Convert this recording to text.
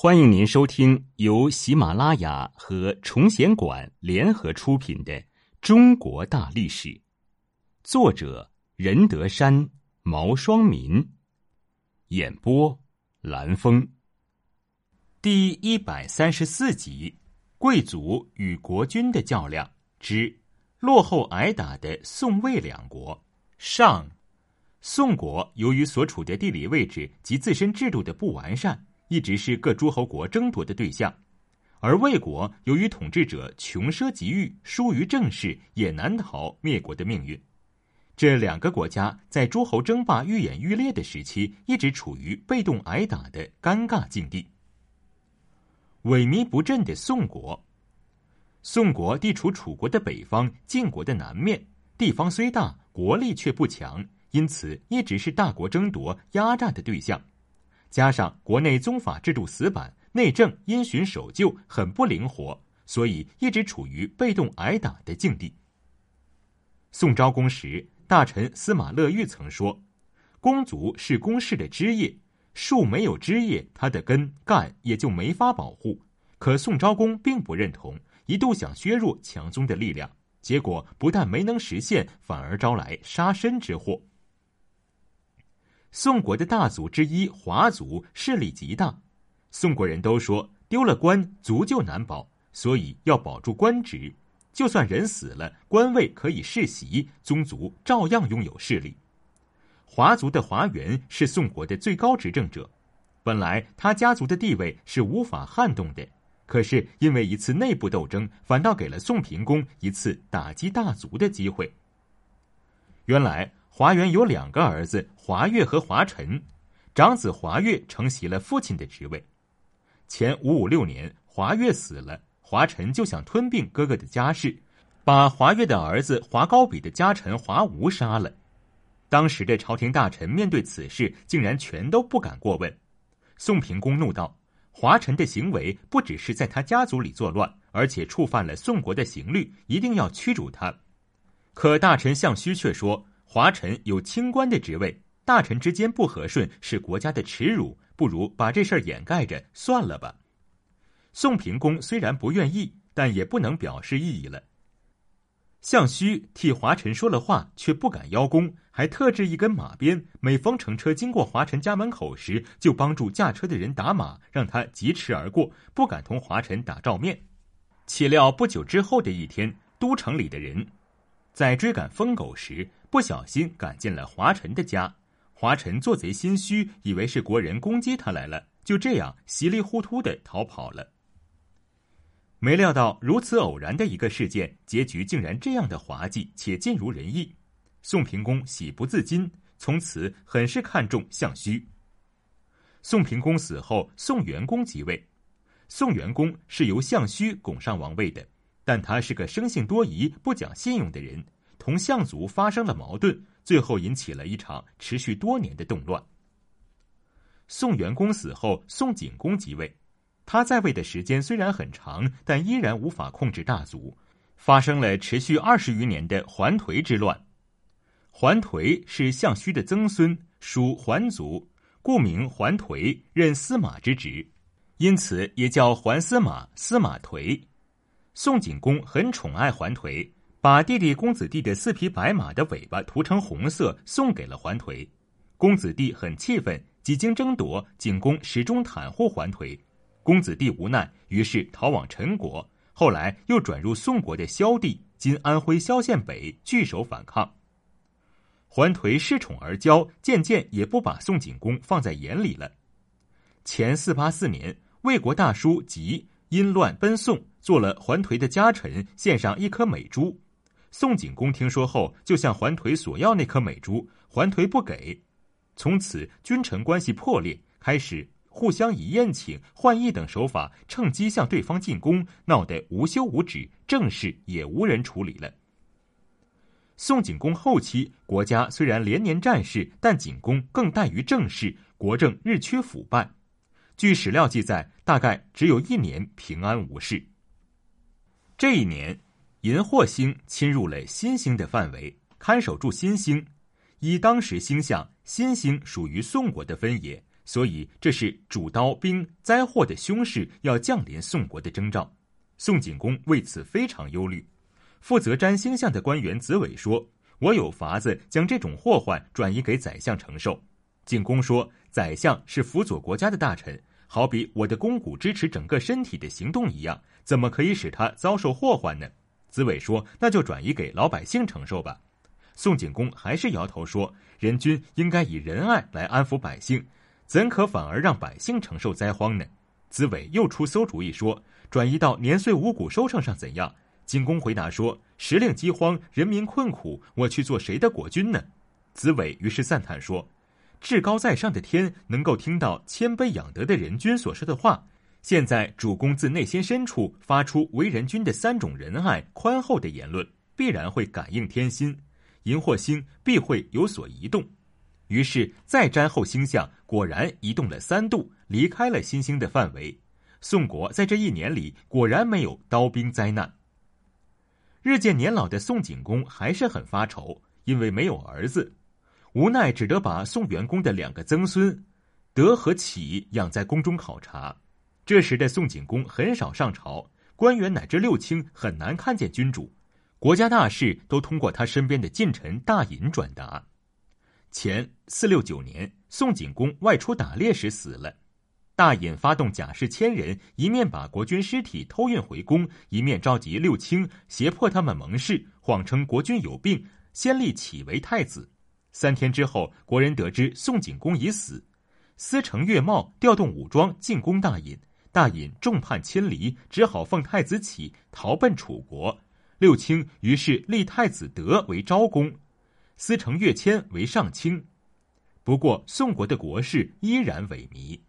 欢迎您收听由喜马拉雅和崇贤馆联合出品的《中国大历史》，作者任德山、毛双民，演播蓝峰。第一百三十四集：贵族与国君的较量之落后挨打的宋魏两国上。宋国由于所处的地理位置及自身制度的不完善。一直是各诸侯国争夺的对象，而魏国由于统治者穷奢极欲、疏于政事，也难逃灭国的命运。这两个国家在诸侯争霸愈演愈烈的时期，一直处于被动挨打的尴尬境地。萎靡不振的宋国，宋国地处楚国的北方、晋国的南面，地方虽大，国力却不强，因此一直是大国争夺、压榨的对象。加上国内宗法制度死板，内政因循守旧，很不灵活，所以一直处于被动挨打的境地。宋昭公时，大臣司马乐玉曾说：“公族是公室的枝叶，树没有枝叶，它的根干也就没法保护。”可宋昭公并不认同，一度想削弱强宗的力量，结果不但没能实现，反而招来杀身之祸。宋国的大族之一华族势力极大，宋国人都说丢了官族就难保，所以要保住官职。就算人死了，官位可以世袭，宗族照样拥有势力。华族的华元是宋国的最高执政者，本来他家族的地位是无法撼动的，可是因为一次内部斗争，反倒给了宋平公一次打击大族的机会。原来。华元有两个儿子华岳和华晨，长子华岳承袭了父亲的职位。前五五六年，华岳死了，华晨就想吞并哥哥的家事，把华岳的儿子华高比的家臣华吴杀了。当时的朝廷大臣面对此事，竟然全都不敢过问。宋平公怒道：“华晨的行为不只是在他家族里作乱，而且触犯了宋国的刑律，一定要驱逐他。”可大臣项须却说。华臣有清官的职位，大臣之间不和顺是国家的耻辱，不如把这事儿掩盖着算了吧。宋平公虽然不愿意，但也不能表示异议了。项须替华臣说了话，却不敢邀功，还特制一根马鞭，每逢乘车经过华臣家门口时，就帮助驾车的人打马，让他疾驰而过，不敢同华臣打照面。岂料不久之后的一天，都城里的人在追赶疯狗时。不小心赶进了华晨的家，华晨做贼心虚，以为是国人攻击他来了，就这样稀里糊涂的逃跑了。没料到如此偶然的一个事件，结局竟然这样的滑稽且尽如人意。宋平公喜不自禁，从此很是看重项须。宋平公死后，宋元公即位。宋元公是由项须拱上王位的，但他是个生性多疑、不讲信用的人。同相族发生了矛盾，最后引起了一场持续多年的动乱。宋元公死后，宋景公即位，他在位的时间虽然很长，但依然无法控制大族，发生了持续二十余年的桓颓之乱。桓颓是项须的曾孙，属桓族，故名桓颓，任司马之职，因此也叫桓司马、司马颓。宋景公很宠爱桓颓。把弟弟公子弟的四匹白马的尾巴涂成红色，送给了桓颓。公子弟很气愤，几经争夺，景公始终袒护桓颓。公子弟无奈，于是逃往陈国，后来又转入宋国的萧地（今安徽萧县北），据守反抗。桓颓恃宠而骄，渐渐也不把宋景公放在眼里了。前四八四年，魏国大叔吉因乱奔宋，做了桓颓的家臣，献上一颗美珠。宋景公听说后，就向桓颓索要那颗美珠，桓颓不给，从此君臣关系破裂，开始互相以宴请、换衣等手法，趁机向对方进攻，闹得无休无止，政事也无人处理了。宋景公后期，国家虽然连年战事，但景公更怠于政事，国政日趋腐败。据史料记载，大概只有一年平安无事。这一年。银惑星侵入了新星的范围，看守住新星。以当时星象，新星属于宋国的分野，所以这是主刀兵灾祸的凶事要降临宋国的征兆。宋景公为此非常忧虑。负责占星象的官员子伟说：“我有法子将这种祸患转移给宰相承受。”景公说：“宰相是辅佐国家的大臣，好比我的肱骨支持整个身体的行动一样，怎么可以使它遭受祸患呢？”子伟说：“那就转移给老百姓承受吧。”宋景公还是摇头说：“人君应该以仁爱来安抚百姓，怎可反而让百姓承受灾荒呢？”子伟又出馊主意说：“转移到年岁五谷收成上怎样？”景公回答说：“时令饥荒，人民困苦，我去做谁的国君呢？”子伟于是赞叹说：“至高在上的天能够听到谦卑养德的人君所说的话。现在主公自内心深处发出为人君的三种仁爱、宽厚的言论，必然会感应天心。”荧惑星必会有所移动，于是再瞻后星象，果然移动了三度，离开了新星的范围。宋国在这一年里果然没有刀兵灾难。日渐年老的宋景公还是很发愁，因为没有儿子，无奈只得把宋元公的两个曾孙德和启养在宫中考察。这时的宋景公很少上朝，官员乃至六卿很难看见君主。国家大事都通过他身边的近臣大尹转达。前四六九年，宋景公外出打猎时死了，大尹发动甲士千人，一面把国君尸体偷运回宫，一面召集六卿，胁迫他们盟誓，谎称国君有病，先立启为太子。三天之后，国人得知宋景公已死，司城岳茂调动武装进攻大尹，大尹众叛亲离，只好奉太子启逃奔楚国。六卿于是立太子德为昭公，司城乐谦为上卿。不过宋国的国事依然萎靡。